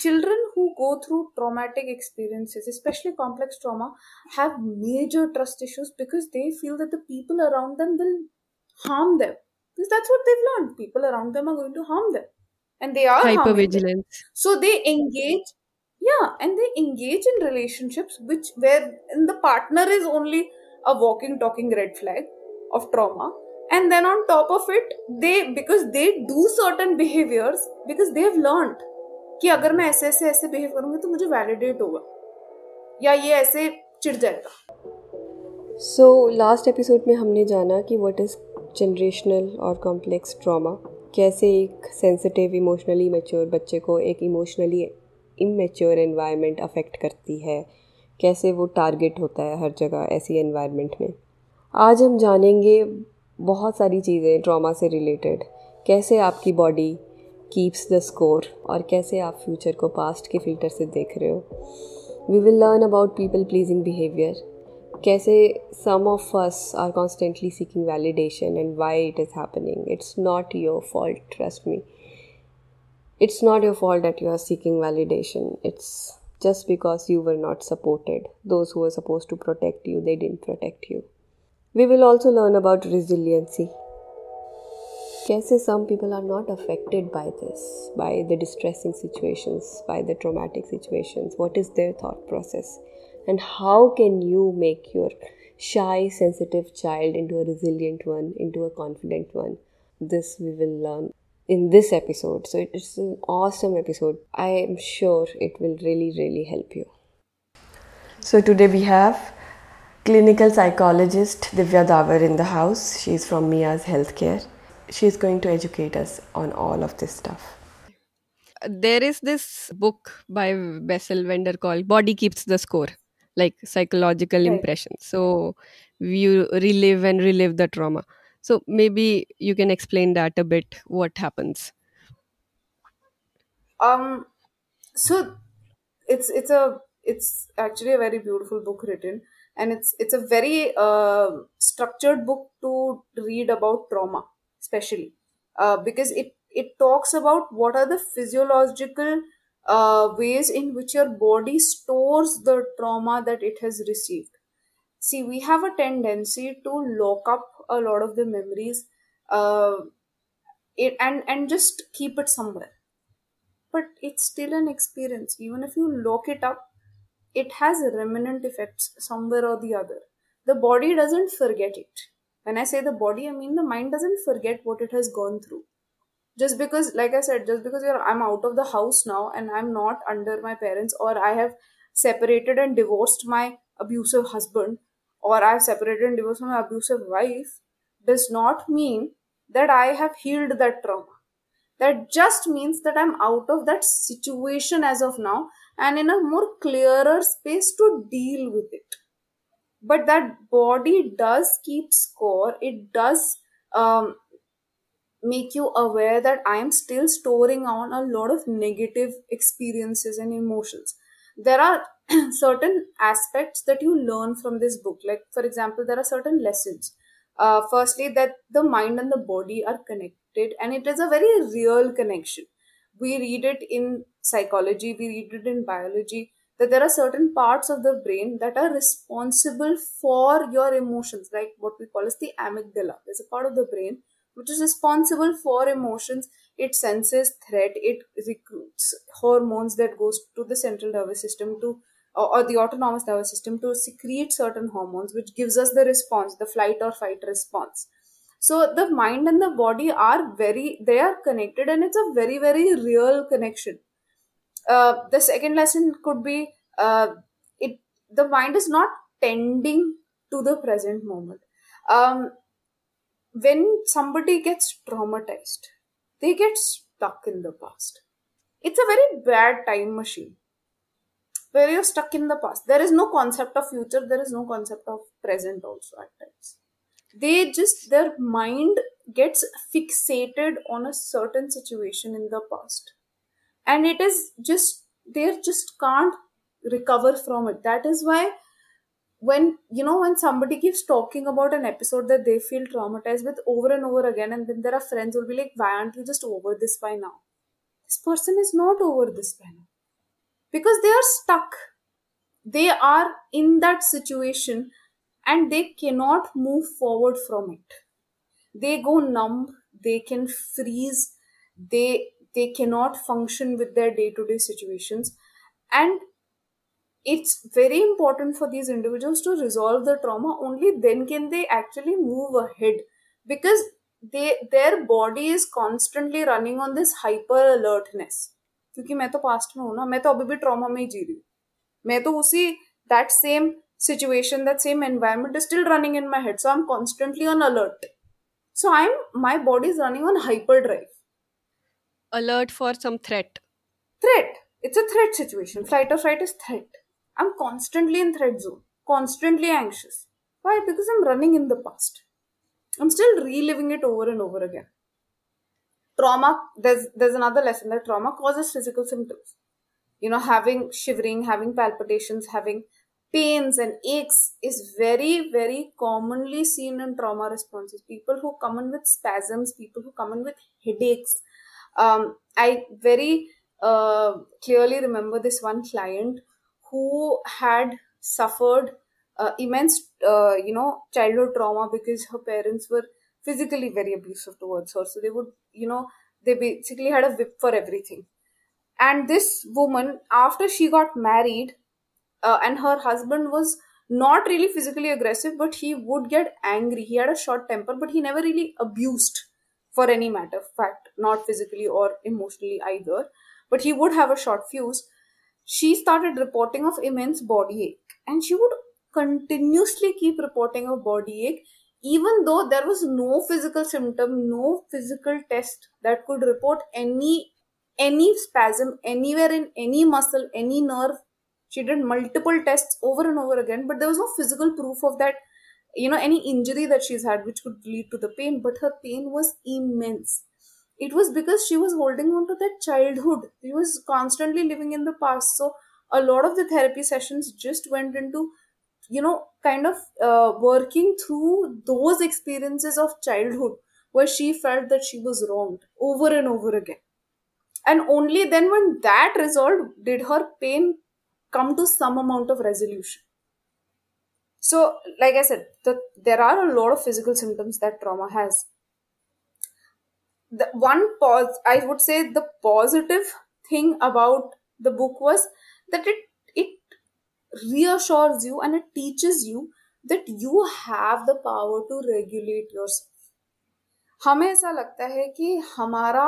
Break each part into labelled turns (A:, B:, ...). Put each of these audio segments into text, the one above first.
A: children who go through traumatic experiences, especially complex trauma, have major trust issues because they feel that the people around them will harm them. Because that's what they've learned. People around them are going to harm them. And they are
B: hyper
A: harming them.
B: vigilance
A: So they engage, yeah, and they engage in relationships which where the partner is only a walking, talking red flag of trauma. And then on top of it, they because they do certain behaviors because they have learned कि अगर मैं ऐसे ऐसे ऐसे behave करूँगी तो मुझे validate होगा। या ये ऐसे चिढ़ जाएगा।
B: सो लास्ट एपिसोड में हमने जाना कि व्हाट इज़ जनरेशनल और कॉम्प्लेक्स ट्रॉमा कैसे एक सेंसिटिव इमोशनली मैच्योर बच्चे को एक इमोशनली इमेच्योर एनवायरनमेंट अफेक्ट करती है? कैसे वो टारगेट होता है हर जगह ऐसी एनवायरनमेंट में? आज हम जानेंगे बहुत सारी चीज़ें ट्रॉमा से रिलेटेड कैसे आपकी बॉडी कीप्स द स्कोर और कैसे आप फ्यूचर को पास्ट के फिल्टर से देख रहे हो we will learn about people pleasing behaviour कैसे some of us are constantly seeking validation and why it is happening it's not your fault trust me it's not your fault that you are seeking validation it's just because you were not supported those who were supposed to protect you they didn't protect you we will also learn about resiliency Cases some people are not affected by this, by the distressing situations, by the traumatic situations. What is their thought process? And how can you make your shy, sensitive child into a resilient one, into a confident one? This we will learn in this episode. So it's an awesome episode. I am sure it will really, really help you. So today we have clinical psychologist Divya Davar in the house. She's from Mia's Healthcare she's going to educate us on all of this stuff. There is this book by Bessel van der called Body Keeps the Score, like psychological
A: Right.
B: impressions. So you relive and relive the trauma. So maybe you can explain that a bit, what happens.
A: um so it's it's a it's actually a very beautiful book written and it's it's a very uh, structured book to read about trauma especially uh, because it it talks about what are the physiological uh, ways in which your body stores the trauma that it has received. See we have a tendency to lock up a lot of the memories uh, it, and and just keep it somewhere. But it's still an experience. Even if you lock it up it has remnant effects somewhere or the other. The body doesn't forget it when i say the body i mean the mind doesn't forget what it has gone through. Just because like i said just because i'm out of the house now and i'm not under my parents or i have separated and divorced my abusive husband or i've separated and divorced my abusive wife does not mean that i have healed that trauma. That just means that i'm out of that situation as of now and in a more clearer space to deal with it but that body does keep score. It does um, make you aware that i am still storing on a lot of negative experiences and emotions. There are certain aspects that you learn from this book. Like for example there are certain lessons. Uh, firstly that the mind and the body are connected and it is a very real connection. We read it in psychology we read it in biology that there are certain parts of the brain that are responsible for your emotions like what we call as the amygdala. There's a part of the brain which is responsible for emotions. It senses threat it recruits hormones that goes to the central nervous system to or, the autonomous nervous system to secrete certain hormones which gives us the response the flight or fight response. So the mind and the body are very they are connected and it's a very very real connection uh, the second lesson could be uh, it the mind is not tending to the present moment. Um, when somebody gets traumatized they get stuck in the past. It's a very bad time machine. Where you're stuck in the past. There is no concept of future there is no concept of present also at times. They just their mind gets fixated on a certain situation in the past and it is just they just can't recover from it. That is why when you know when somebody keeps talking about an episode that they feel traumatized with over and over again and then there are friends who will be like why aren't you just over this by now? This person is not over this by now. Because they are stuck. They are in that situation and they cannot move forward from it. They go numb. They can freeze. They they cannot function with their day to day situations and it's very important for these individuals to resolve the trauma only then can they actually move ahead because they their body is constantly running on this hyper alertness क्योंकि मैं तो past में हूं ना मैं तो अभी भी ट्रॉमा में ही जी रही हूँ मैं तो उसी that same situation that same environment is still running in my head so i'm constantly on alert so i'm my body is running on hyperdrive
B: alert for some threat.
A: Threat. It's a threat situation. Flight or fight is threat. I'm constantly in threat zone. Constantly anxious. Why? Because i'm running in the past. I'm still reliving it over and over again. Trauma there's there's another lesson that trauma causes physical symptoms. You know having shivering having palpitations having pains and aches is very very commonly seen in trauma responses. People who come in with spasms people who come in with headaches um, i very uh, clearly remember this one client who had suffered uh, immense uh, you know childhood trauma because her parents were physically very abusive towards her. So they would you know they basically had a whip for everything. And this woman after she got married uh, and her husband was not really physically aggressive but he would get angry. He had a short temper but he never really abused for any matter fact not physically or emotionally either but he would have a short fuse. She started reporting of immense body ache and she would continuously keep reporting of body ache even though there was no physical symptom no physical test that could report any any spasm anywhere in any muscle any nerve. She did multiple tests over and over again but there was no physical proof of that you know any injury that she's had which could lead to the pain but her pain was immense. It was because she was holding on to that childhood. She was constantly living in the past. So a lot of the therapy sessions just went into you know kind of uh, working through those experiences of childhood where she felt that she was wronged over and over again. And only then when that resolved did her pain come to some amount of resolution so like i said the, there are a lot of physical symptoms that trauma has the one pause i would say the positive thing about the book was that it reassures you and it teaches you that you have the power to regulate yourself हमें ऐसा लगता है कि हमारा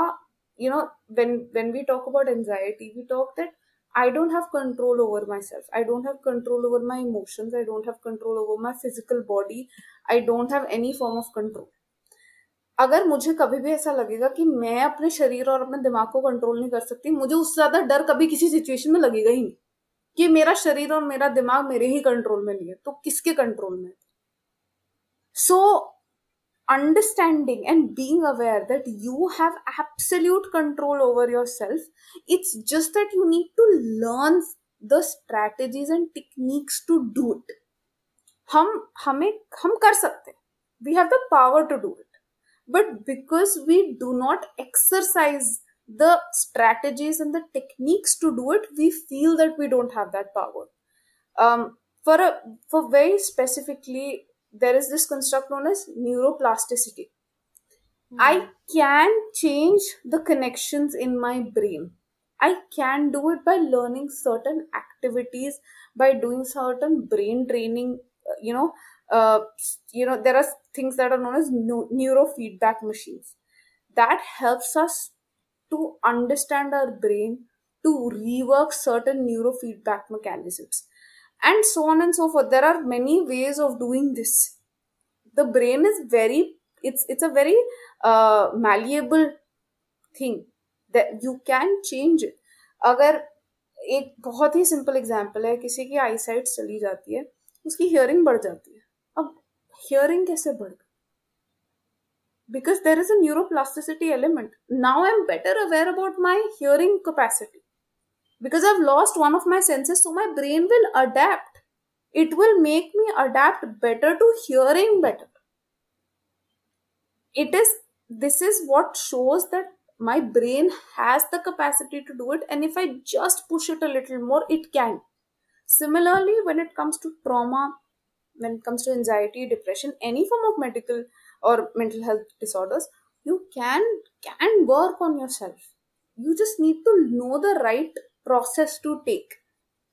A: you know when when we talk about anxiety we talk that I don't have control over myself. I don't have control over my emotions. I don't have control over my physical body. I don't have any form of control. अगर मुझे कभी भी ऐसा लगेगा कि मैं अपने शरीर और अपने दिमाग को कंट्रोल नहीं कर सकती मुझे उससे ज़्यादा डर कभी किसी सिचुएशन में लगेगा ही नहीं कि मेरा शरीर और मेरा दिमाग मेरे ही कंट्रोल में नहीं है तो किसके कंट्रोल में सो understanding and being aware that you have absolute control over yourself it's just that you need to learn the strategies and techniques to do it हम हमें हम कर सकते we have the power to do it but because we do not exercise the strategies and the techniques to do it, we feel that we don't have that power. Um, for a for very specifically, there is this construct known as neuroplasticity. Mm. I can change the connections in my brain. I can do it by learning certain activities, by doing certain brain training. Uh, you know, uh, you know there are things that are known as neurofeedback machines that helps us to understand our brain, to rework certain neurofeedback mechanisms, and so on and so forth. There are many ways of doing this. The brain is very it's it's a very uh, malleable thing that you can change it. अगर एक बहुत ही simple example है किसी की eyesight चली जाती है उसकी हियरिंग बढ़ जाती है अब हियरिंग कैसे बढ़ गई because there is a neuroplasticity element. Now I'm better aware about my hearing capacity because I've lost one of my senses, so my brain will adapt. It will make me adapt better to hearing better. It is this is what shows that my brain has the capacity to do it and if i just push it a little more it can similarly when it comes to trauma when it comes to anxiety depression any form of medical or mental health disorders you can can work on yourself you just need to know the right process to take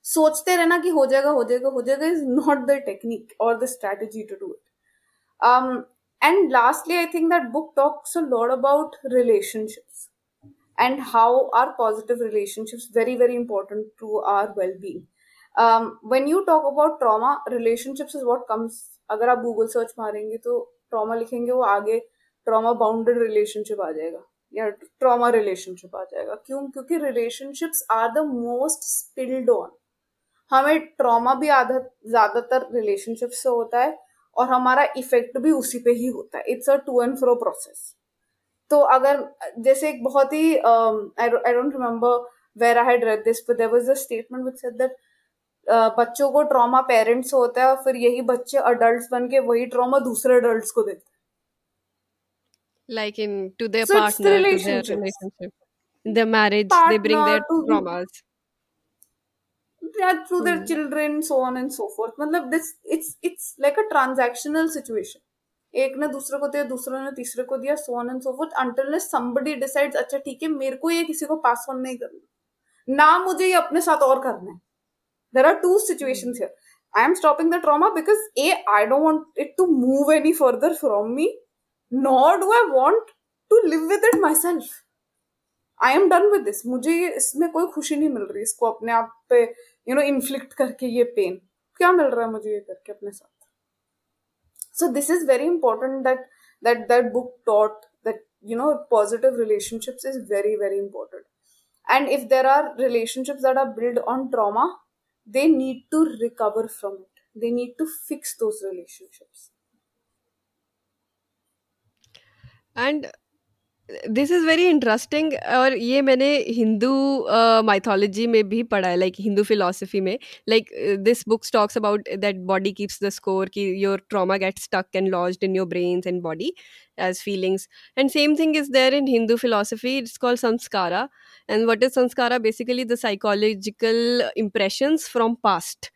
A: सोचते रहना कि हो जाएगा हो जाएगा हो जाएगा is not the technique और the strategy to do it and lastly I think that book talks a lot about relationships and how our positive relationships very very important to our well being when you talk about trauma relationships is what comes अगर आप Google search मारेंगे तो trauma लिखेंगे, वो आगे trauma bounded relationship आ जाएगा। या ट्रॉमा रिलेशनशिप आ जाएगा। क्यों? क्योंकि relationships are the most spilled on हमें ट्रॉमा भी आधा, ज़्यादातर रिलेशनशिप से होता है और हमारा इफ़ेक्ट भी उसी पे ही होता है। It's a to and fro process तो अगर, जैसे एक बहुत ही I don't remember where I had read this but there was a statement which said that बच्चों को ट्रॉमा पेरेंट्स होता है और फिर यही बच्चे अडल्ट बन के वही ट्रॉमा दूसरे अडल्ट को देते
B: like in to their so partner the relationship. to their relationship in their marriage partner, they bring their traumas
A: yeah through their hmm. children so on and so forth मतलब this it's it's like a transactional situation एक ने दूसरे को दिया दूसरे ने तीसरे को दिया so on and so forth until somebody decides अच्छा ठीक है मेरे को ये किसी को पास ऑन नहीं करना ना मुझे ये अपने साथ और करना है there are two situation here I am stopping the trauma because uh I don't want it to move any further from me nor do I want to live with it my self I am done with this मुझे इसमें कोई खुशी नहीं मिल रही इसको अपने आप पे यू नो इन्फ्लिक्ट करके ये पेन क्या मिल रहा है मुझे ये करके अपने साथ so this is very important that that that book taught that you know positive relationships is very very important and if there are relationships that are built on trauma they need to recover from it they need to fix those relationships
B: and this is very interesting और ये मैंने Hindu mythology uh, में भी पढ़ा है like Hindu philosophy में like this books talks about that body keeps the score कि your trauma gate stuck and lodged in your brains and body as feelings and same thing is there in hindu philosophy it's called sanskara and what is sanskara basically the psychological impressions from past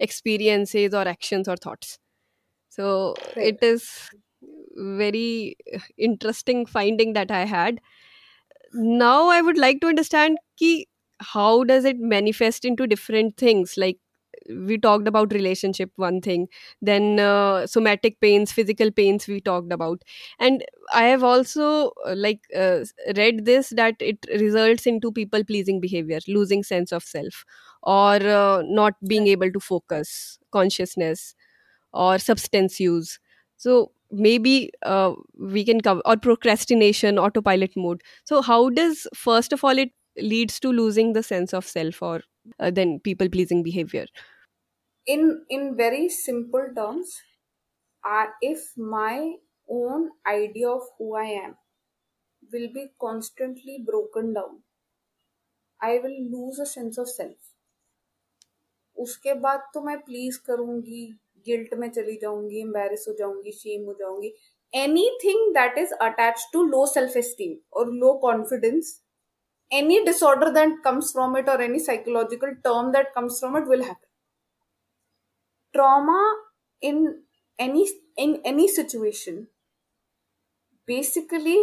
B: experiences or actions or thoughts so it is very interesting finding that I had. Now I would like to understand ki how does it manifest into different things? Like we talked about relationship one thing. Then uh, somatic pains physical pains we talked about. And i have also uh, like uh, read this that it results into people pleasing behavior losing sense of self or uh, not being able to focus consciousness or substance use. So maybe uh, we can cover or procrastination autopilot mode so how does first of all it leads to losing the sense of self or uh, then people pleasing behavior
A: in in very simple terms uh, if my own idea of who i am will be constantly broken down i will lose a sense of self उसके बाद तो मैं please करूंगी guilt में चली जाऊंगी embarrass हो जाऊंगी शेम हो जाऊंगी anything that is attach to low self esteem और low confidence any disorder that comes from it or any psychological term that comes from it will happen trauma in any in any situation basically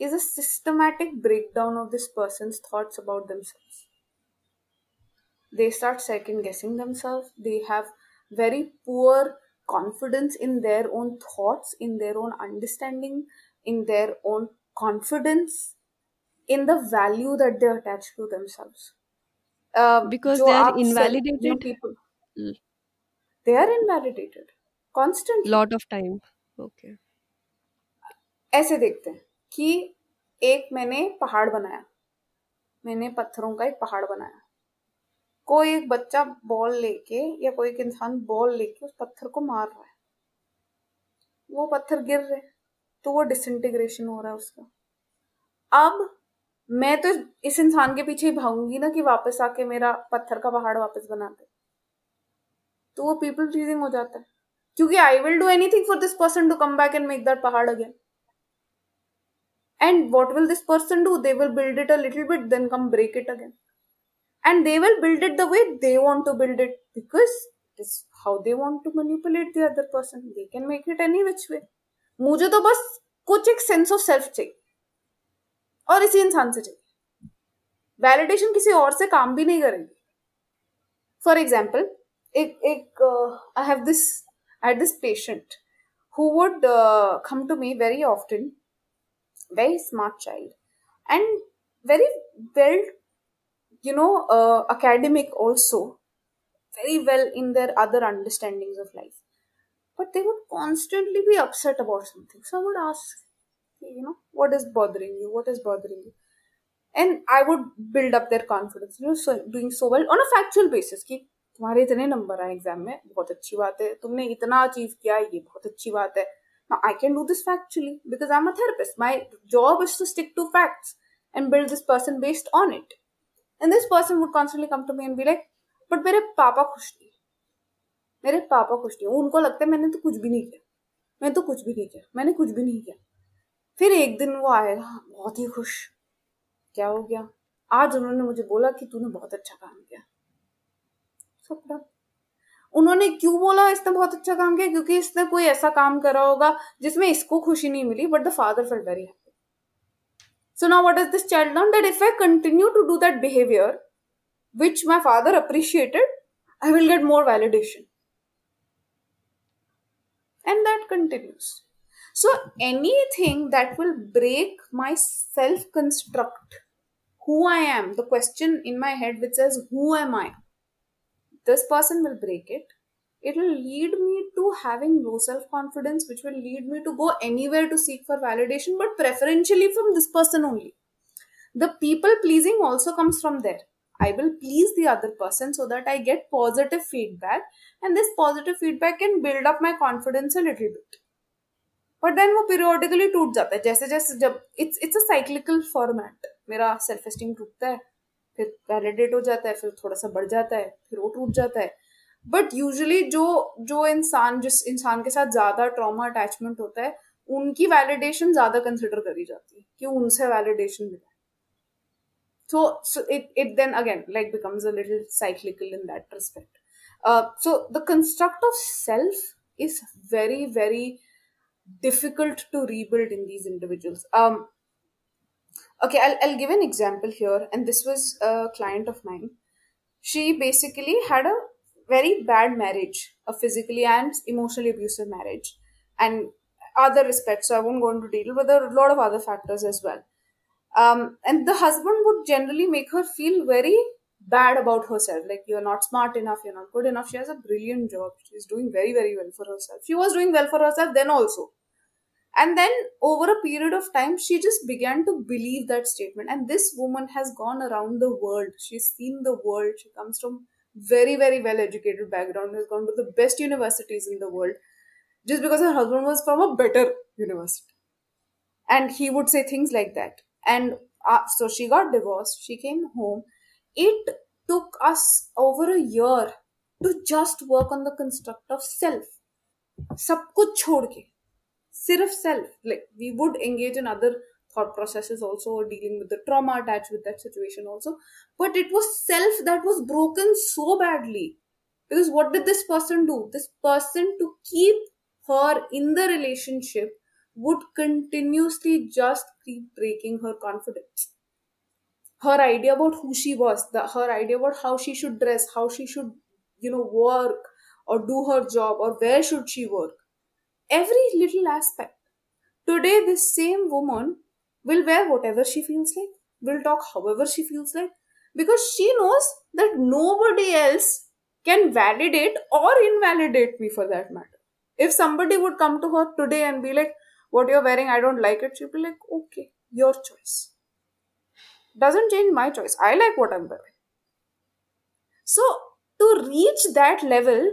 A: is a systematic breakdown of this person's thoughts about themselves they start second guessing themselves they have very poor confidence in their own thoughts, in their own understanding, in their own confidence, in the value that they attach to themselves.
B: Uh, because they are invalidated. People,
A: they are invalidated constantly.
B: Lot of time. Okay.
A: ऐसे देखते हैं कि एक मैंने पहाड़ बनाया मैंने पत्थरों का एक पहाड़ बनाया कोई एक बच्चा बॉल लेके या कोई एक इंसान बॉल लेके उस पत्थर को मार रहा है। वो पत्थर गिर रहे तो वो डिसइंटीग्रेशन हो रहा है उसका। अब मैं तो इस इंसान के पीछे ही भागूँगी ना कि वापस आके मेरा पत्थर का पहाड़ वापस बना दे। तो वो पीपल प्लीजिंग हो जाता है। क्योंकि I will do anything for this person to come back and make that पहाड़ again and what will this person do they will build it a little bit, then come break it again and they will build it the way they want to build it because it's how they want to manipulate the other person they can make it any which way मुझे तो बस कुछ एक sense of self चाहिए और इसी इंसान से चाहिए वैलिडेशन किसी और से काम भी नहीं करेगी फॉर एग्जाम्पल एक एक I have this I had this patient who would uh, come to me very often very smart child and very well you know uh, academic also very well in their other understandings of life but they would constantly be upset about something so i would ask you know what is bothering you what is bothering you and i would build up their confidence you know so doing so well on a factual basis कि तुम्हारे इतने number आए exam में बहुत अच्छी बात है तुमने इतना अचीव किया ये बहुत अच्छी बात है now i can do this factually because i'm a therapist my job is to stick to facts and build this person based on it And this person would constantly come to me and be like, but मेरे पापा खुश नहीं मेरे पापा खुश नहीं उनको लगता है मैंने तो कुछ भी नहीं किया। मैंने तो कुछ भी नहीं किया। मैंने कुछ भी नहीं किया। फिर एक दिन वो आएगा बहुत ही खुश। क्या हो गया? आज उन्होंने मुझे बोला कि तूने बहुत अच्छा काम किया। सब उन्होंने क्यों बोला, इसने बहुत अच्छा काम किया? क्योंकि इसने कोई ऐसा काम करा होगा जिसमें इसको खुशी नहीं मिली but the father fell very happy So now what does this child learn? That if I continue to do that behavior, which my father appreciated, I will get more validation. And that continues. So anything that will break my self construct, who I am, the question in my head which says, Who am I? This person will break it. It will lead me to having low self confidence which will lead me to go anywhere to seek for validation but preferentially from this person only the people pleasing also comes from there i will please the other person so that i get positive feedback and this positive feedback can build up my confidence a little bit but then वो periodically टूट जाता है जैसे जैसे जब it's it's a cyclical format मेरा self esteem टूटता है फिर वैलिडेट हो जाता है फिर थोड़ा सा बढ़ जाता है फिर वो टूट जाता है बट यूजली जो जो इंसान जिस इंसान के साथ ज्यादा ट्रॉमा अटैचमेंट होता है उनकी वैलिडेशन ज्यादा कंसिडर करी जाती है कि उनसे वैलिडेशन मिला so so it it then again like becomes a little cyclical in that respect uh, so the construct of self is very very difficult to rebuild in these individuals um okay I'll, I'll give an example here and this was a client of mine she basically had a very bad marriage a physically and emotionally abusive marriage. And other respects so i won't go into detail but there are a lot of other factors as well. Um, and the husband would generally make her feel very bad about herself. Like you're not smart enough you're not good enough. She has a brilliant job. She's doing very very well for herself. She was doing well for herself then also. And then over a period of time she just began to believe that statement. And this woman has gone around the world. She's seen the world. She comes from very very well educated background has gone to the best universities in the world just because her husband was from a better university and he would say things like that and uh, so she got divorced she came home it took us over a year to just work on the construct of self सब कुछ छोड़ के सिर्फ self like we would engage in other thought processes also dealing with the trauma attached with that situation also. But it was self that was broken so badly. Because what did this person do? This person to keep her in the relationship would continuously just keep breaking her confidence. Her idea about who she was the her idea about how she should dress how she should you know work or do her job or where should she work. Every little aspect. Today this same woman will wear whatever she feels like will talk however she feels like because she knows that nobody else can validate or invalidate me for that matter. If somebody would come to her today and be like what you're wearing i don't like it she'd be like okay your choice. Doesn't change my choice. I like what i'm wearing. So to reach that level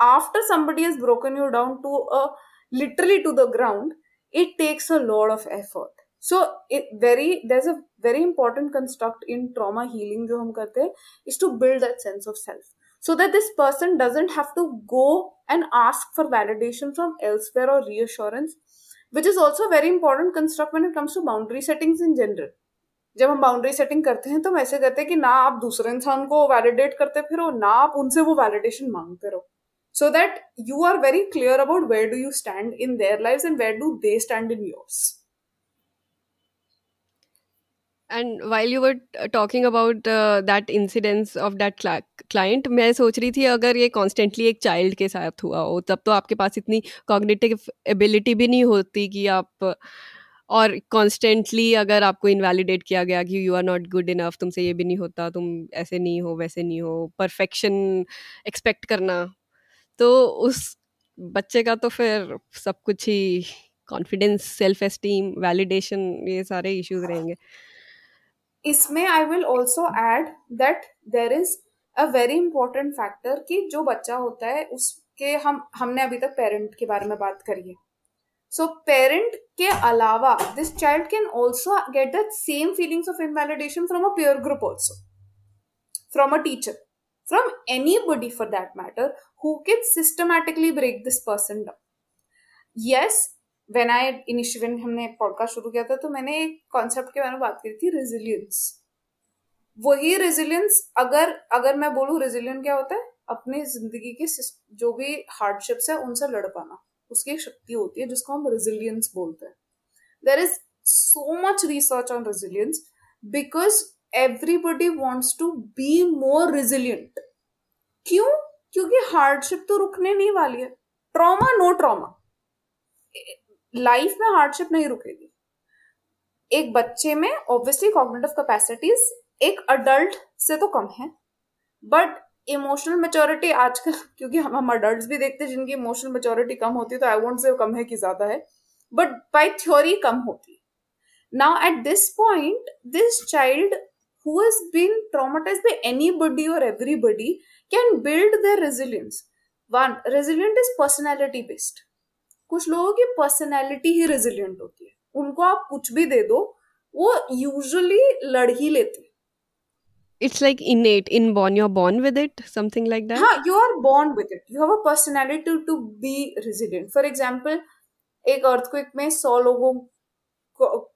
A: after somebody has broken you down to a literally to the ground it takes a lot of effort so it very there's a very important construct in trauma healing jo hum karte hain, is to build that sense of self so that this person doesn't have to go and ask for validation from elsewhere or reassurance which is also very important construct when it comes to boundary settings in general जब हम boundary setting करते हैं तो हम ऐसे करते हैं कि ना आप दूसरे इंसान को वैलिडेट करते फिरो ना आप उनसे वो वैलिडेशन मांगते रहो so that you are very clear about where do you stand in their lives and where do they stand in yours
B: and while you were talking about that incidence of that client मैं सोच रही थी अगर ये constantly एक child के साथ हुआ हो, तब तो आपके पास इतनी कॉग्निटिव एबिलिटी भी नहीं होती कि आप, और कॉन्स्टेंटली अगर आपको इनवैलिडेट किया गया कि you are not good enough तुमसे ये भी नहीं होता, तुम ऐसे नहीं हो, वैसे नहीं हो परफेक्शन एक्सपेक्ट करना। तो उस बच्चे का तो फिर सब कुछ ही कॉन्फिडेंस सेल्फ एस्टीम वैलिडेशन ये सारे इश्यूज़ रहेंगे।
A: इसमें I will also add that there is a very important factor कि जो बच्चा होता है, उसके हम, हमने अभी तक पेरेंट के बारे में बात करी है। सो पेरेंट के अलावा this child can also get that same feelings of invalidation from a peer group also from a teacher from anybody for that matter who can systematically break this person down yes when I initial हमने podcast शुरू किया था तो मैंने एक concept के बारे में बात की थी रेजिलियंस वही रेजिलियंस अगर अगर मैं बोलूँ रेजिलियंट क्या होता है? अपनी ज़िंदगी के जो भी हार्डशिप्स है, उनसे लड़ पाना. उसकी एक शक्ति होती है, जिसको हम रेजिलियंस बोलते हैं. There is so much research on resilience because everybody wants to be more resilient क्यों? क्योंकि हार्डशिप तो रुकने नहीं वाली है. ट्रॉमा नो ट्रॉमा लाइफ में हार्डशिप नहीं रुकेगी। एक बच्चे में ऑब्वियसली कॉग्निटिव कैपेसिटीज एक अडल्ट से तो कम है बट इमोशनल मेच्योरिटी आजकल, क्योंकि हम हम अडल्ट भी देखते हैं, जिनकी इमोशनल मेच्योरिटी कम होती है तो आई वोंट से कम है कि ज़्यादा है बट बाई थ्योरी कम होती है। Now at this point this child who has been traumatized by anybody or everybody can build their resilience one, resilient is personality based कुछ लोगों की पर्सनैलिटी ही रेजिलियंट होती है। उनको आप कुछ भी दे दो वो यूजुअली लड़ ही लेते
B: it's like innate inborn you're born with it something like that?
A: हाँ you are born with it. You have a personality to, to be resilient. For example एक अर्थक्वेक में सौ लोगों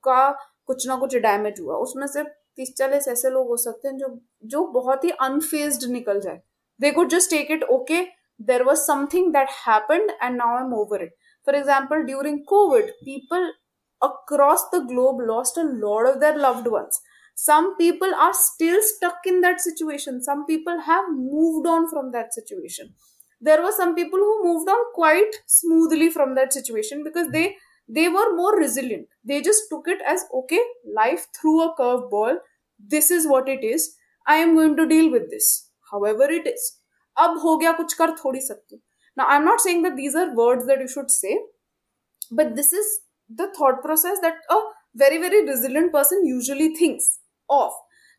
A: का कुछ ना कुछ डैमेज हुआ। उसमें से तीस चालीस ऐसे लोग हो सकते हैं जो जो बहुत ही अनफेस्ड निकल जाए। They could just take it okay there was something that happened and now I am over it For example, during COVID, people across the globe lost a lot of their loved ones. Some people are still stuck in that situation. Some people have moved on from that situation. There were some people who moved on quite smoothly from that situation because they they were more resilient. They just took it as okay, life threw a curveball. This is what it is. I am going to deal with this. However it is. अब हो गया कुछ कर थोड़ी सकती now, I'm not saying that these are words that you should say, but this is the thought process that a very, very resilient person usually thinks of.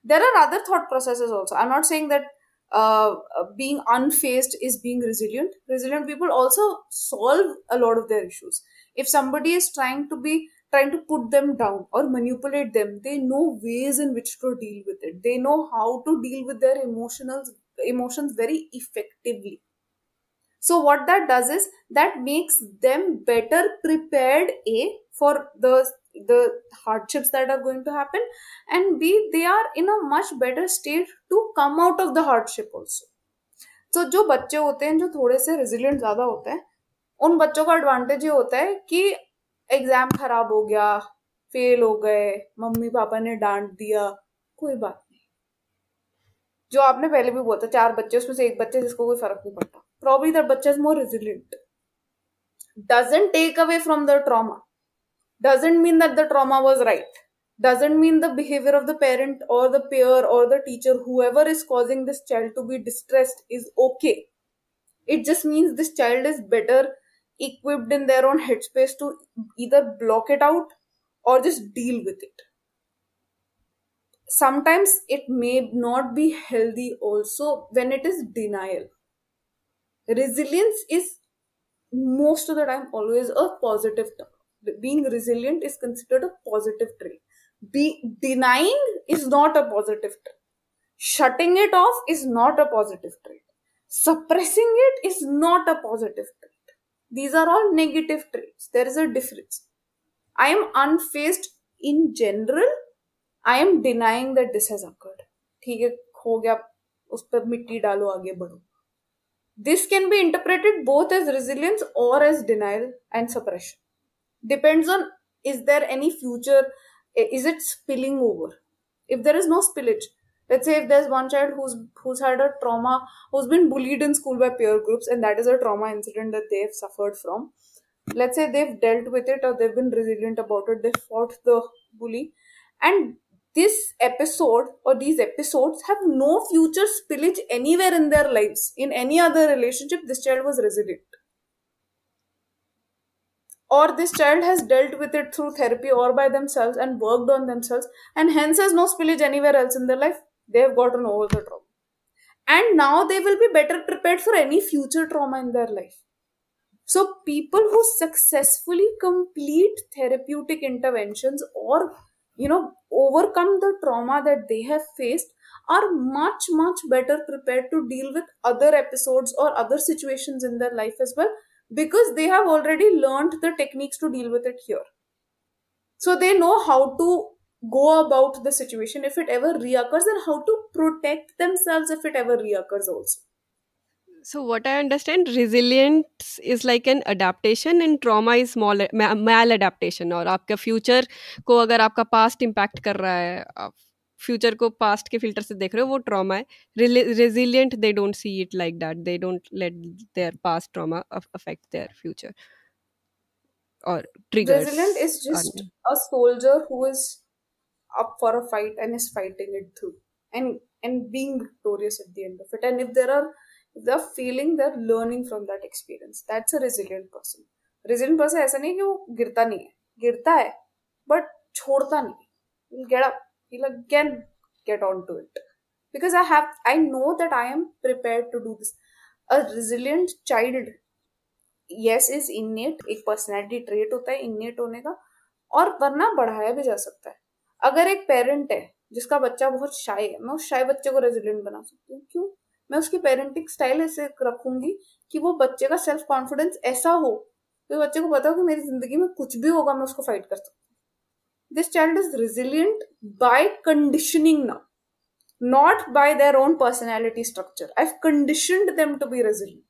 A: There are other thought processes also. I'm not saying that uh, being unfazed is being resilient. Resilient people also solve a lot of their issues. If somebody is trying to be trying to put them down or manipulate them, they know ways in which to deal with it. They know how to deal with their emotional emotions very effectively so what that does is that makes them better prepared a for the the hardships that are going to happen and b they are in a much better state to come out of the hardship also तो जो बच्चे होते हैं जो थोड़े से resilient ज़्यादा होते हैं उन बच्चों का एडवांटेज ये होता है कि एग्ज़ाम खराब हो गया फेल हो गए मम्मी पापा ने डांट दिया कोई बात नहीं जो आपने पहले भी बोला था चार बच्चे उसमें से एक बच्चे जिसको कोई फ़र्क नहीं पड़ता probably that bacha is more resilient. Doesn't take away from the trauma. Doesn't mean that the trauma was right. Doesn't mean the behavior of the parent or the peer or the teacher whoever is causing this child to be distressed is okay. It just means this child is better equipped in their own headspace to either block it out or just deal with it. Sometimes it may not be healthy also when it is denial resilience is most of the time always a positive term. Being resilient is considered a positive trait. Be denying is not a positive trait. Shutting it off is not a positive trait. Suppressing it is not a positive trait. These are all negative traits. There is a difference. I am unfazed in general. I am denying that this has occurred. ठीक है हो गया उस पर मिट्टी डालो आगे बढ़ो this can be interpreted both as resilience or as denial and suppression. Depends on is there any future, is it spilling over? If there is no spillage, let's say if there's one child who's who's had a trauma, who's been bullied in school by peer groups, and that is a trauma incident that they've suffered from. Let's say they've dealt with it or they've been resilient about it, they fought the bully, and this episode or these episodes have no future spillage anywhere in their lives. In any other relationship, this child was resilient. Or this child has dealt with it through therapy or by themselves and worked on themselves, and hence has no spillage anywhere else in their life. They have gotten over the trauma. And now they will be better prepared for any future trauma in their life. So, people who successfully complete therapeutic interventions or you know overcome the trauma that they have faced are much much better prepared to deal with other episodes or other situations in their life as well because they have already learned the techniques to deal with it here. So they know how to go about the situation if it ever reoccurs and how to protect themselves if it ever reoccurs also
B: so what i understand resilience is like an adaptation and trauma is mal maladaptation और आपका future को अगर आपका past impact कर रहा है आप future को पास्ट के फिल्टर से देख रहे हो वो ट्रॉमा है resilient they don't see it like that they don't let there past trauma affect their future or triggers
A: resilient is just a soldier who is up for a fight and is fighting it through and and being victorious at the end of it and if there are the feeling they're learning from that experience that's a resilient person resilient person ऐसा नहीं कि वो गिरता नहीं है गिरता है but छोड़ता नहीं get up he'll again get on to it because I have I know that I am prepared to do this a resilient child yes is innate एक personality trait होता है innate होने का और वरना बढ़ाया भी जा सकता है अगर एक पेरेंट है जिसका बच्चा बहुत शाय है मैं उस शाय बच्चे को रेजिलियंट बना सकती हूँ क्यों मैं उसकी पेरेंटिंग स्टाइल ऐसे रखूँगी कि वो बच्चे का सेल्फ कॉन्फिडेंस ऐसा हो कि बच्चे को पता हो कि मेरी ज़िंदगी में कुछ भी होगा, मैं उसको फाइट कर सकता this child is resilient by conditioning ना not by their own personality structure I have conditioned them to be resilient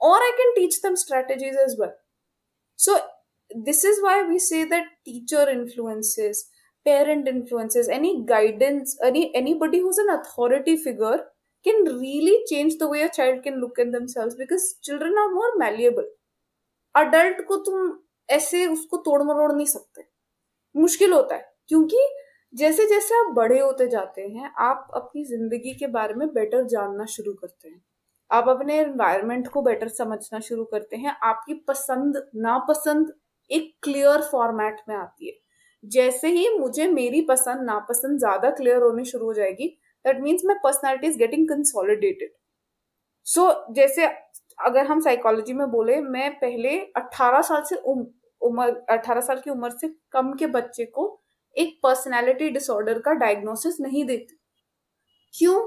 A: और I can teach them strategies as well so this is why we say that teacher influences parent influences any guidance any anybody whose an authority figure can really change the way a child can look at themselves because children are more malleable. Adult को तुम ऐसे उसको तोड़ मरोड़ नहीं सकते। मुश्किल होता है, क्योंकि जैसे जैसे आप बड़े होते जाते हैं, आप अपनी ज़िंदगी के बारे में बेटर जानना शुरू करते हैं। आप अपने एनवायरमेंट को बेटर समझना शुरू करते हैं। आपकी पसंद, नापसंद एक क्लियर फॉर्मेट में आती है। जैसे ही मुझे मेरी पसंद, नापसंद ज़्यादा क्लियर होनी शुरू हो जाएगी that means my personality is getting consolidated so जैसे अगर हम साइकोलॉजी में बोले, मैं पहले 18 साल से उम्र 18 साल की उम्र से कम के बच्चे को एक पर्सनैलिटी डिसऑर्डर का डायग्नोसिस नहीं देती। क्यों?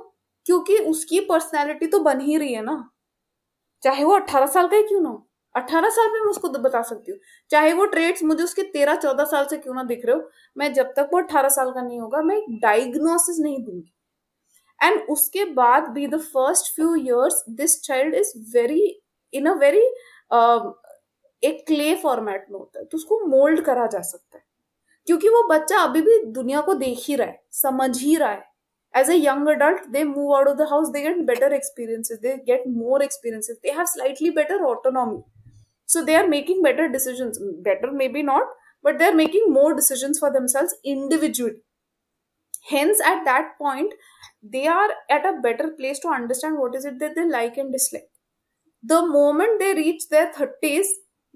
A: क्योंकि उसकी पर्सनैलिटी तो बन ही रही है ना। चाहे वो 18 साल का ही क्यों ना हो। अठारह साल में मैं उसको बता सकती हूँ। चाहे वो ट्रेड्स मुझे उसके तेरह चौदह साल से क्यों ना दिख रहे हो, मैं जब तक वो अट्ठारह साल का नहीं होगा, मैं डायग्नोसिस नहीं दूँगी। एंड उसके बाद be the first few years this child is very in a very एक क्ले फॉर्मेट में होता है तो उसको मोल्ड करा जा सकता है। क्योंकि वो बच्चा अभी भी दुनिया को देख ही रहा है, समझ ही रहा है। As a young adult they move out of the house they get better experiences they get more experiences they have slightly better autonomy so they are making better decisions better maybe not but they are making more decisions for themselves individually hence, at that point, they are at a better place to understand what is it that they like and dislike. The moment they reach their 30s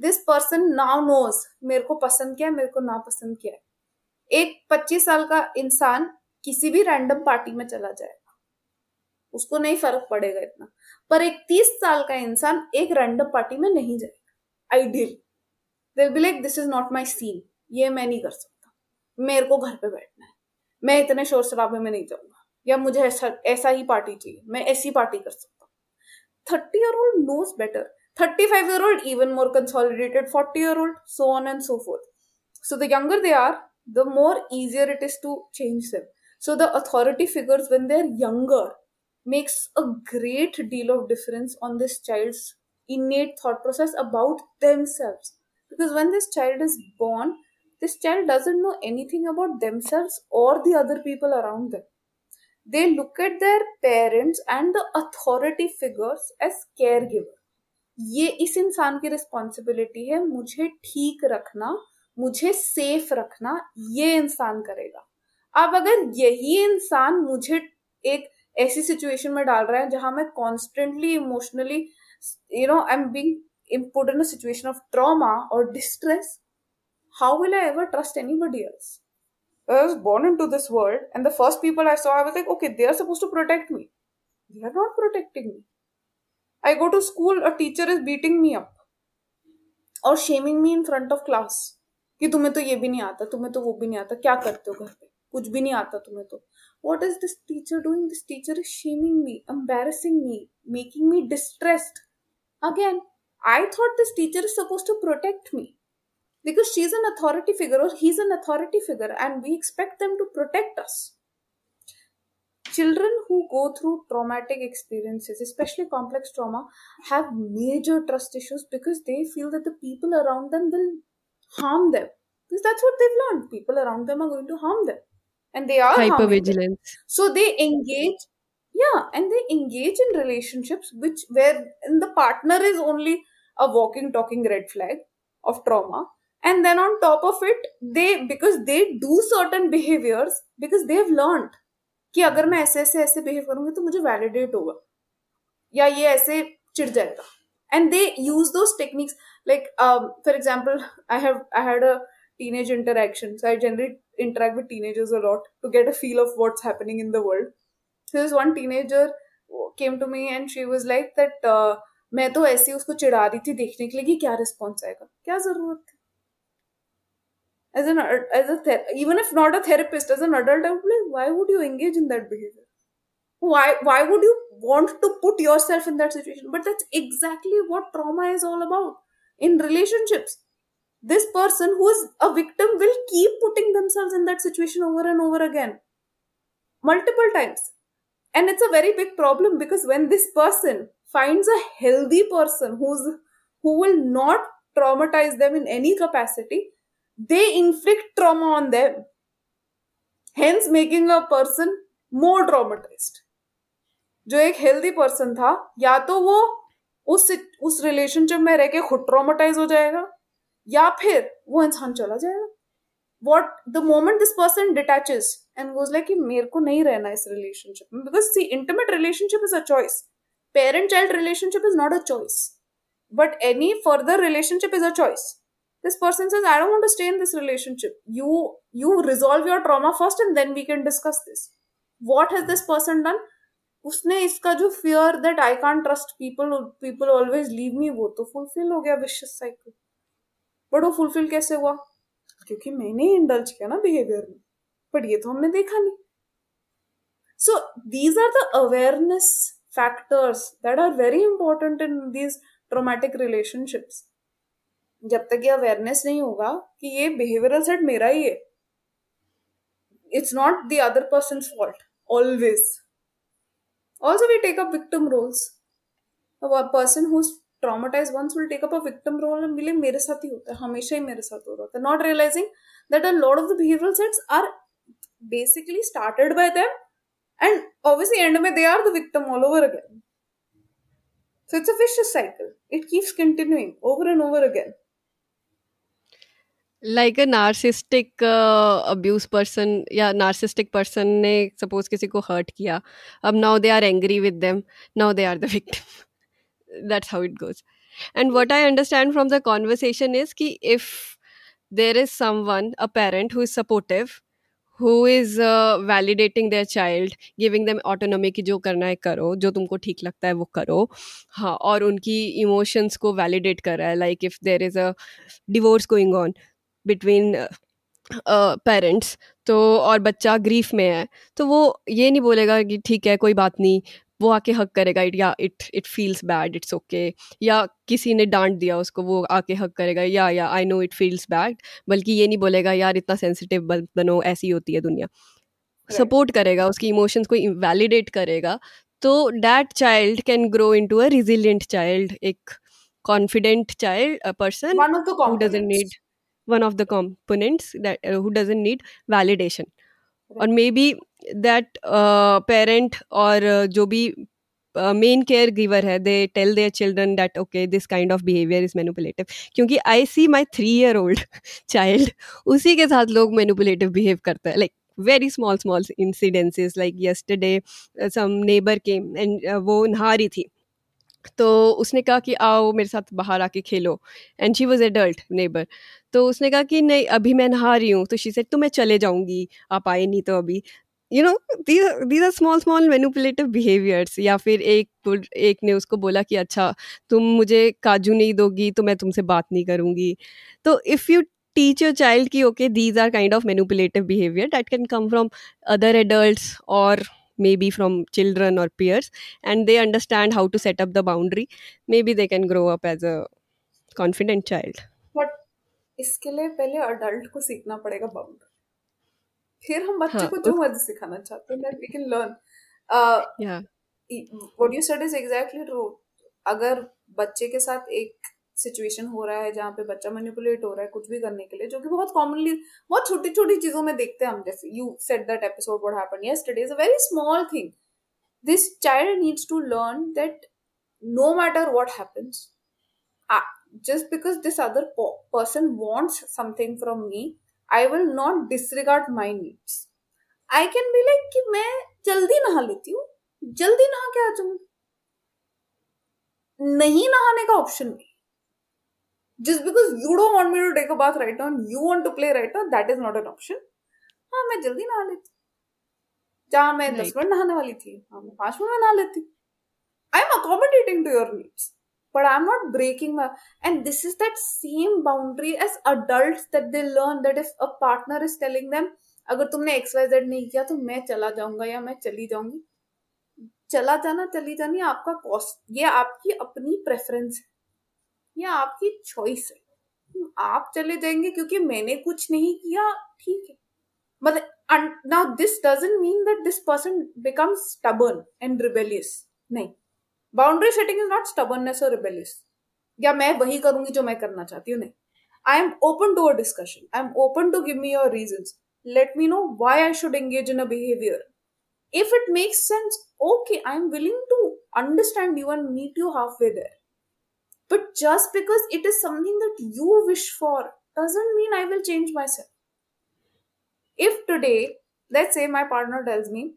A: this person now knows, मेरे को पसंद क्या है मेरे को नापसंद क्या है. एक 25 साल का इंसान किसी भी रैंडम पार्टी में चला जाएगा। उसको नहीं फ़र्क पड़ेगा इतना। पर एक तीस साल का इंसान एक रैंडम पार्टी में नहीं जाएगा। आइडियल दिल be like this is not my scene ये मैं नहीं कर सकता। मेरे को घर पे बैठना है। मैं इतने शोर शराबे में नहीं जाऊँगा। या मुझे ऐसा ऐसा ही पार्टी चाहिए। मैं ऐसी पार्टी कर सकता thirty year old knows better thirty five year old even more consolidated forty year old so on and so forth so the younger they are the more easier it is to change same so the authority figures when they are younger makes a great deal of difference on this child innate thought process about themselves because when this child is born this child doesn't know anything about themselves or the other people around them they look at their parents and the authority figures as caregiver ये इस इंसान की responsibility है मुझे ठीक रखना मुझे safe रखना ये इंसान करेगा अब अगर यही इंसान मुझे एक ऐसी सिचुएशन में डाल रहा है जहाँ मैं constantly emotionally you know I am being a situation of trauma और distress how will I ever trust anybody else I was born into this world, and the first people I saw, I was like, okay, they are supposed to protect me. They are not protecting me. I go to school, a teacher is beating me up or shaming me in front of class. कि तुम्हें तो ये भी नहीं आता तुम्हें तो वो भी नहीं आता क्या करते हो घर पे कुछ भी नहीं आता तुम्हें तो what is this teacher doing this teacher is shaming me embarrassing me making me distressed again i thought this teacher is supposed to protect me because she's an authority figure or he's an authority figure and we expect them to protect us. Children who go through traumatic experiences especially complex trauma have major trust issues because they feel that the people around them will harm them. Because that's what they've learned. People around them are going to harm them. And they are
B: hyper vigilance
A: so they engage yeah and they engage in relationships which where the partner is only a walking talking red flag of trauma and then on top of it they because they do certain behaviors because they've learned कि अगर मैं ऐसे ऐसे ऐसे behave करूंगी तो मुझे validate होगा या ये ऐसे चिढ़ जाएगा and they use those techniques like for example I have I had a teenage interaction. So I generally interact with teenagers a lot to get a feel of what's happening in the world. So this one teenager came to me and she was like that uh, मैं तो ऐसे उसको चिढ़ा रही थी देखने के लिए कि क्या रिस्पॉन्स आएगा क्या जरूरत थी As an as a ther- even if not a therapist as an adult i would like why would you engage in that behavior? Why why would you want to put yourself in that situation? But that's exactly what trauma is all about in relationships. This person who is a victim will keep putting themselves in that situation over and over again multiple times. And it's a very big problem because when this person finds a healthy person who's who will not traumatize them in any capacity they inflict trauma on them, hence making a person more traumatized. जो एक healthy person था या तो वो उस उस relationship में रह के खुद ट्रामेटाइज हो जाएगा या फिर वो इंसान चला जाएगा what the moment this person detaches and goes like कि मेरे को नहीं रहना इस रिलेशनशिप में because see intimate relationship is a choice parent child relationship is not a choice but any further relationship is a choice this person says i don't want to stay in this relationship you you resolve your trauma first and then we can discuss this what has this person done उसने इसका जो fear that I can't trust people people always leave me वो तो fulfil हो गया vicious cycle but वो fulfil कैसे हुआ क्योंकि मैंने इंडल्ज किया ना बिहेवियर में बट ये तो हमने देखा नहीं so these are the awareness factors that are very important in these traumatic relationships जब तक ये अवेयरनेस नहीं होगा कि ये बिहेवियरल सेट मेरा ही है। It's not the other person fault always also we take up victim roles person who traumatise once will take up a victim role and believe मेरे साथ ही होता है, हमेशा ही मेरे साथ हो रहा है। Not realising that a lot of the behavioural sets are basically started by them and obviously end में they are the victim all over again. So, it's a vicious cycle. It keeps continuing over and over again.
B: Like a narcissistic abuse person या narcissistic person ने suppose किसी को hurt किया। अब now they are angry with them now they are the victim that's how it goes and what I understand from the conversation is कि if there is someone a parent who is supportive who is validating their child giving them autonomy की जो करना है करो, जो तुमको ठीक लगता है वो करो। हाँ और उनकी इमोशंस को वैलिडेट कर रहा है like if there is a divorce going on between parents तो और बच्चा ग्रीफ में है तो वो ये नहीं बोलेगा कि ठीक है कोई बात नहीं वो आके हक करेगा इट या it it feels bad it's okay या किसी ने डांट दिया उसको वो आके हक करेगा या या I know it feels bad बल्कि ये नहीं बोलेगा यार इतना सेंसिटिव बनो ऐसी होती है दुनिया। सपोर्ट करेगा उसकी इमोशंस को वैलिडेट करेगा तो that child can grow into a resilient child एक confident child person doesn't need one of the components that uh, who doesn't need validation right. or maybe that uh, parent or uh, जो भी main care giver है they tell their children that okay this kind of behaviour is manipulative क्योंकि आई सी my three year old child उसी के साथ लोग manipulative behave करते हैं like very small small incidences like yesterday uh, some neighbor came and uh, वो नहा रही थी तो उसने कहा कि आओ मेरे साथ बाहर आके खेलो। And she was adult neighbour तो उसने कहा कि नहीं, अभी मैं नहा रही हूँ। तो शी सेड तो मैं चले जाऊँगी। आप आए नहीं तो अभी. You know these are small small manipulative behaviours या फिर एक एक ने उसको बोला कि अच्छा तुम मुझे काजू नहीं दोगी तो मैं तुमसे बात नहीं करूँगी. तो if you teach your child ki okay, these are kind of manipulative behavior that can come from other adults or maybe from children or peers and they understand how to set up the boundary maybe they can grow up as a confident child
A: but इसके लिए पहले adult को सीखना पड़ेगा boundary फिर हम बच्चे हाँ, को जो मर्जी सिखाना चाहते हैं we can learn what you said is exactly true अगर बच्चे के साथ एक सिचुएशन हो रहा है जहाँ पे बच्चा मैनिपुलेट हो रहा है कुछ भी करने के लिए जो कि बहुत कॉमनली बहुत छोटी छोटी चीज़ों में देखते हैं हम जैसे you set that episode what happened yesterday is a very small thing this child needs to learn that matter what happens uh, just because this other person wants something from me i will not disregard my needs. I can be like कि मैं जल्दी नहा लेती हूँ जल्दी नहा के आ जाऊँगी नहीं नहाने का ऑप्शन नहीं। Just because you don't want me to take a right now you want to play right now that is not an option हाँ मैं जल्दी नहा लेती जहाँ मैं दस मिनट नहाने वाली थी हाँ मैं पाँच मिनट नहा लेती I am accommodating to your needs but I am not breaking and this is that same boundary as adult that they learn that if a partner is telling them अगर तुमने एक्स वाई जेड नहीं किया तो मैं चला जाऊँगा या मैं चली जाऊँगी। चला जाना चली जानी आपका कॉस्ट ये आपकी अपनी प्रेफरेंस है। ये आपकी चॉइस है। आप चले जाएँगे क्योंकि मैंने कुछ नहीं किया ठीक है। मतलब now this doesn't mean that this person becomes stubborn and rebellious नहीं। Boundary setting is not stubbornness और रिबेलियस या मैं वही करूँगी जो मैं करना चाहती हूँ नहीं। I am open to a discussion I am open to give me your reason let me know why I should engage in a behavior. If it makes sense, okay, I'm willing to understand you and meet you halfway there. But just because it is something that you wish for doesn't mean I will change myself. If today, let's say my partner tells me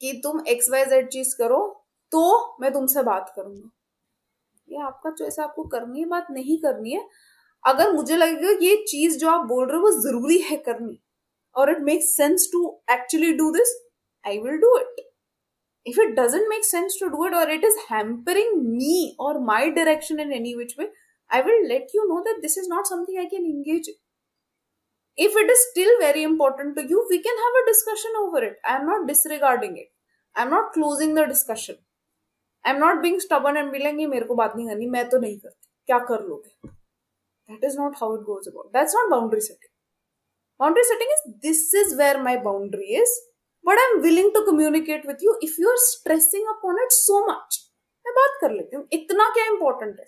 A: कि तुम x Y Z चीज़ करो तो मैं तुमसे बात करूँगा। ये आपका चॉइस आपको करनी है बात नहीं करनी है। अगर मुझे लगेगा ये चीज़ जो आप बोल रहे हो वो ज़रूरी है करनी। और it makes sense to actually do this I will do it if it doesn't make sense to do it or it is hampering me or my direction in any which way, I will let you know that this is not something I can engage in. If it is still very important to you, we can have a discussion over it. I am not disregarding it. I am not closing the discussion. I am not being stubborn and being like, मेरे को बात नहीं करनी मैं तो नहीं करती क्या कर लोगे That is not how it goes about. That's not boundary setting. Boundary setting is this is where my boundary is but I am willing to communicate with you if you are stressing upon it so much मैं बात कर लेती हूँ, इतना क्या important है?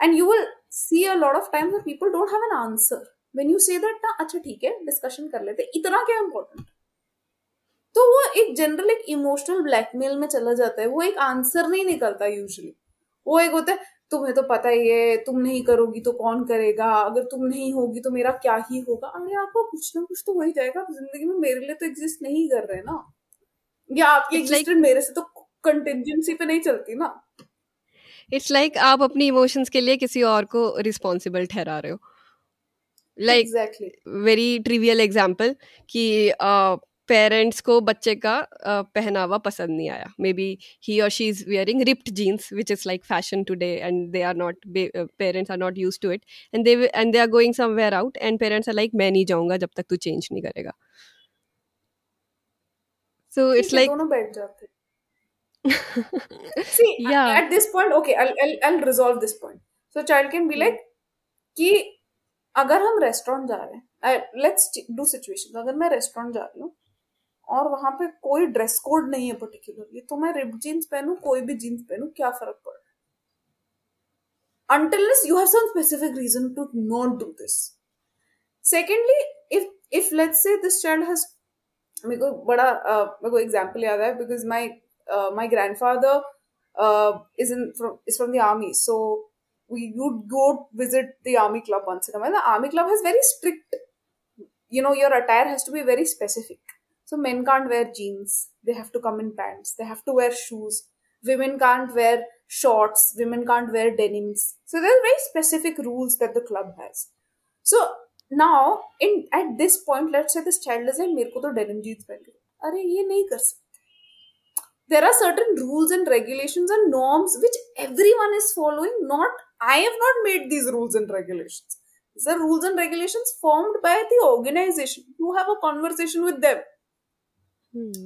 A: And you will see a lot of times people don't have an answer when you say that ना अच्छा ठीक है डिस्कशन कर लेते इतना क्या इंपॉर्टेंट तो वो एक जनरल एक इमोशनल ब्लैकमेल में चला जाता है, वो एक आंसर नहीं निकलता यूजली वो एक होता है तुम्हें तो पता ही है तुम नहीं करोगी तो कौन करेगा? अगर तुम नहीं होगी तो मेरा क्या ही होगा? अरे आपको कुछ ना कुछ तो हो ही जाएगा। आप ज़िंदगी में मेरे लिए तो एग्जिस्ट नहीं कर रहे ना। या आपकी एग्जिस्टेंस like, मेरे से तो कंटिजेंसी पे नहीं चलती ना।
B: इट्स लाइक like आप अपनी इमोशंस के लिए किसी और को रिस्पॉन्सिबल ठहरा रहे हो। लाइक वेरी ट्रिवियल एग्ज़ाम्पल कि uh, पेरेंट्स को बच्चे का पहनावा पसंद नहीं आया। मे बी ही और she is wearing ripped jeans which is like fashion today and they are not parents are not use to it and they and they are going somewhere out and parents are like मैं नहीं जाऊँगा जब तक तू change नहीं करेगा. So it's like
A: See,
B: Yeah.
A: at this point, okay, I'll, I'll, I'll resolve this point. So, child can be like, कि अगर हम रेस्टोरेंट जा रहे हैं लेट्स डू सिचुएशन अगर मैं रेस्टोरेंट जा रही हूँ और वहाँ पे कोई ड्रेस कोड नहीं है पर्टिकुलरली तो मैं रिप जीन्स पहनू, कोई भी जीन्स पहनू, क्या फ़र्क पड़े? You have some specific reason to not do this secondly if if let's say this child has मेरे को बड़ा मेरे को एग्ज़ाम्पल याद है because my my grandfather is in is from the army so we would go visit the army club once in army club has very strict you know your attire has to be very specific So men can't wear jeans. They have to come in pants. They have to wear shoes. Women can't wear shorts. Women can't wear denims. So there are very specific rules that the club has. So now, in at this point, let's say this child is like, मेरे को तो denim jeans पहन के अरे ये नहीं कर सकते there are certain rules and regulations and norms which everyone is following not i have not made these rules and regulations these are rules and regulations formed by the organization you have a conversation with them
B: Hmm.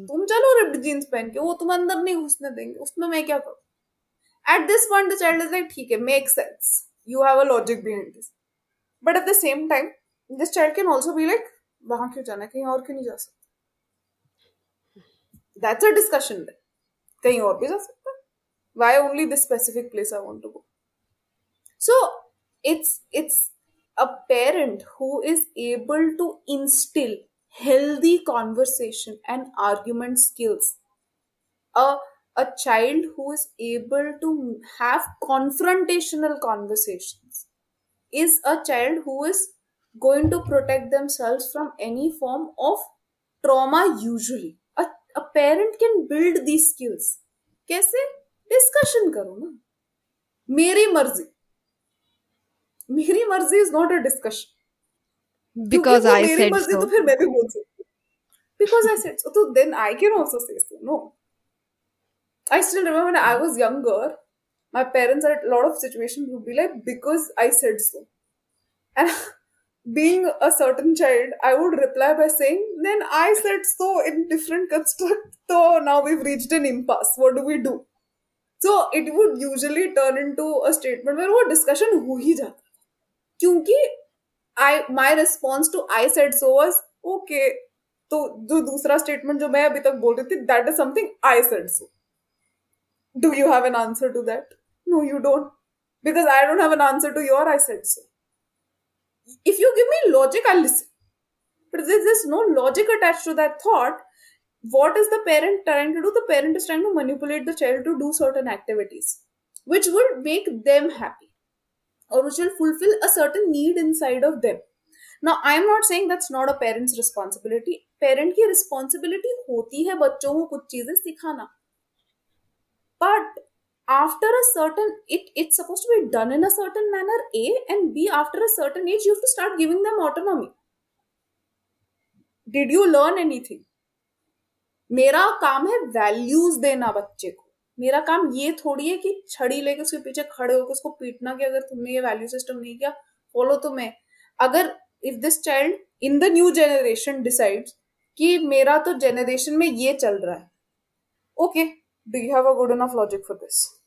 A: तुम चलो ripped jeans पहन के, वो तुम अंदर नहीं घुसने देंगे, उसमें मैं क्या करूँ? At this point the child is like ठीक है make sense you have a logic behind this but at the same time this child can also be like वहाँ क्यों जाना कहीं और क्यों नहीं जा सकते? दैट्स अ डिस्कशन कहीं और भी जा सकता है। Why only this specific place i want to go? So, it's it's a parent who is able to instill healthy conversation and argument skills a a child who is able to have confrontational conversations is a child who is going to protect themselves from any form of trauma usually a, a parent can build these skills कैसे discussion करो ना मेरी मर्जी मेरी मर्जी is not a discussion
B: Because I
A: मेरी
B: said so.
A: तो फिर मैं भी बोल सकती बिकॉज़ आई सेड सो तो then I can also say so no I still remember when I was younger, my parents at a lot of situations would be like, because I said so. And being a certain child, I would reply by saying, then I said so in different construct. So now we've reached an impasse. What do we do? So it would usually turn into a statement where वो discussion हो ही जाता क्योंकि I my response to I said so was okay तो जो दूसरा statement जो मैं अभी तक बोल रही थी that is something I said so do you have an answer to that no you don't because i don't have an answer to your i said so if you give me logic i'll listen but if there's no logic attached to that thought what is the parent trying to do the parent is trying to manipulate the child to do certain activities which will make them happy or which will fulfill a certain need inside of them. ना I am not saying that's not a parents responsibility parent की responsibility होती है बच्चों को कुछ चीज़ें सिखाना but after a certain it it's suppose to be done in a certain manner A and B after a certain age you to start giving them autonomy did you learn anything मेरा काम है values देना बच्चे को। मेरा काम ये थोड़ी है कि छड़ी लेके उसके पीछे खड़े होकर उसको पीटना कि अगर तुमने ये वैल्यू सिस्टम नहीं किया फॉलो तो मैं। अगर if this child in the new generation decide कि मेरा तो जेनरेशन में ये चल रहा है। Okay do you have a good enough logic for this?